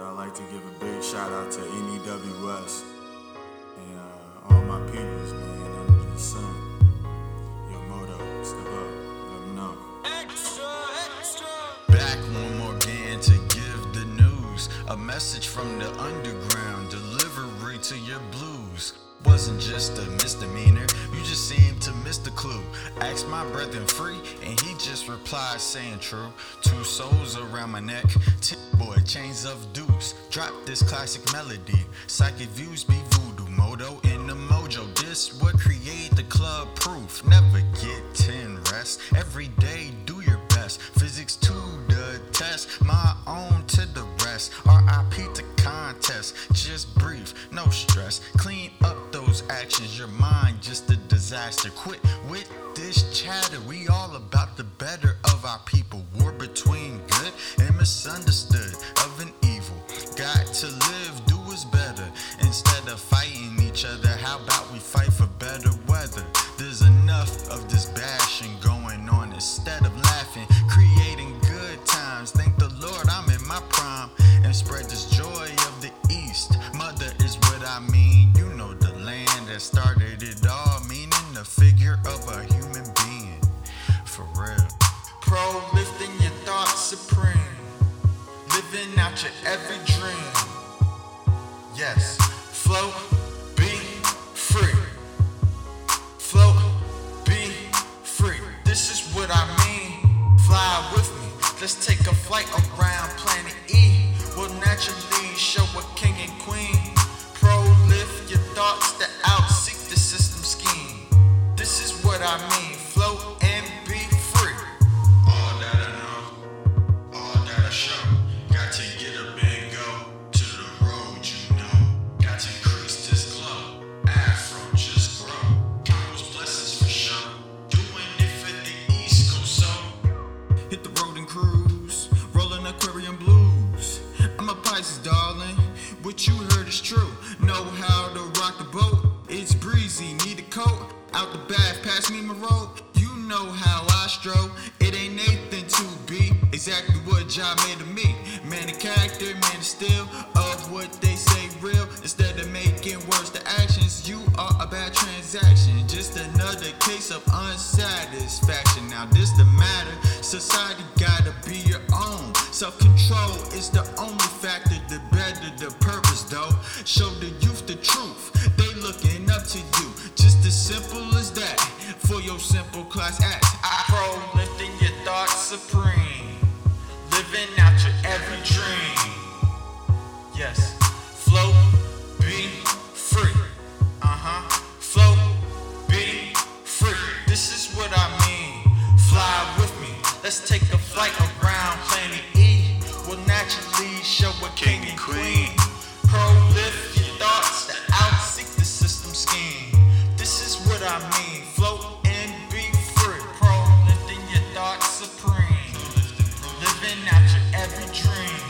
I'd like to give a big shout out to NEWS and uh, all my peers, man, under the sun. Yo, Moto, step up, let me know. Extra, extra. Back one more again to give the news. A message from the underground, delivery to your blues. Wasn't just a misdemeanor, you just seemed to miss the clue. Asked my brethren free, and he just replied saying true. Two souls around my neck, tip boy, chains of deuce. Drop this classic melody, psychic views be voodoo. Moto in the mojo, this what create the club proof. Never get 10 rest, every day contest, just brief, no stress. Clean up those actions, your mind just a disaster. Quit with this chatter, we all about the better of our people. War between good and misunderstood of an evil. Got to live, do is better. Instead of fighting each other, how about we fight for better weather? There's enough of this bashing going on instead of laughing, creating good times. Thank the Lord I'm in my prime and spread this living out your every dream. Yes, float, be free. Float, be free. This is what I mean. Fly with me. Let's take a flight around planet E. We'll naturally show a king and queen. Pro your thoughts that outseek the system scheme. This is what I mean. Exactly what John made of me. Man the character, man the steel. Of what they say real. Instead of making words to actions, you are a bad transaction. Just another case of unsatisfaction. Now this the matter. Society gotta be your own. Self-control is the only factor. The better the purpose, though. Show the youth the truth. They looking up to you. Just as simple as that. For your simple class acts. Yes. Float, be free. Uh huh. Float, be free. This is what I mean. Fly with me. Let's take a flight around planet E. We'll naturally show a king and queen. Prolift your thoughts that outseek the system scheme. This is what I mean. Float and be free. Prolifting your thoughts supreme. Living out your every dream.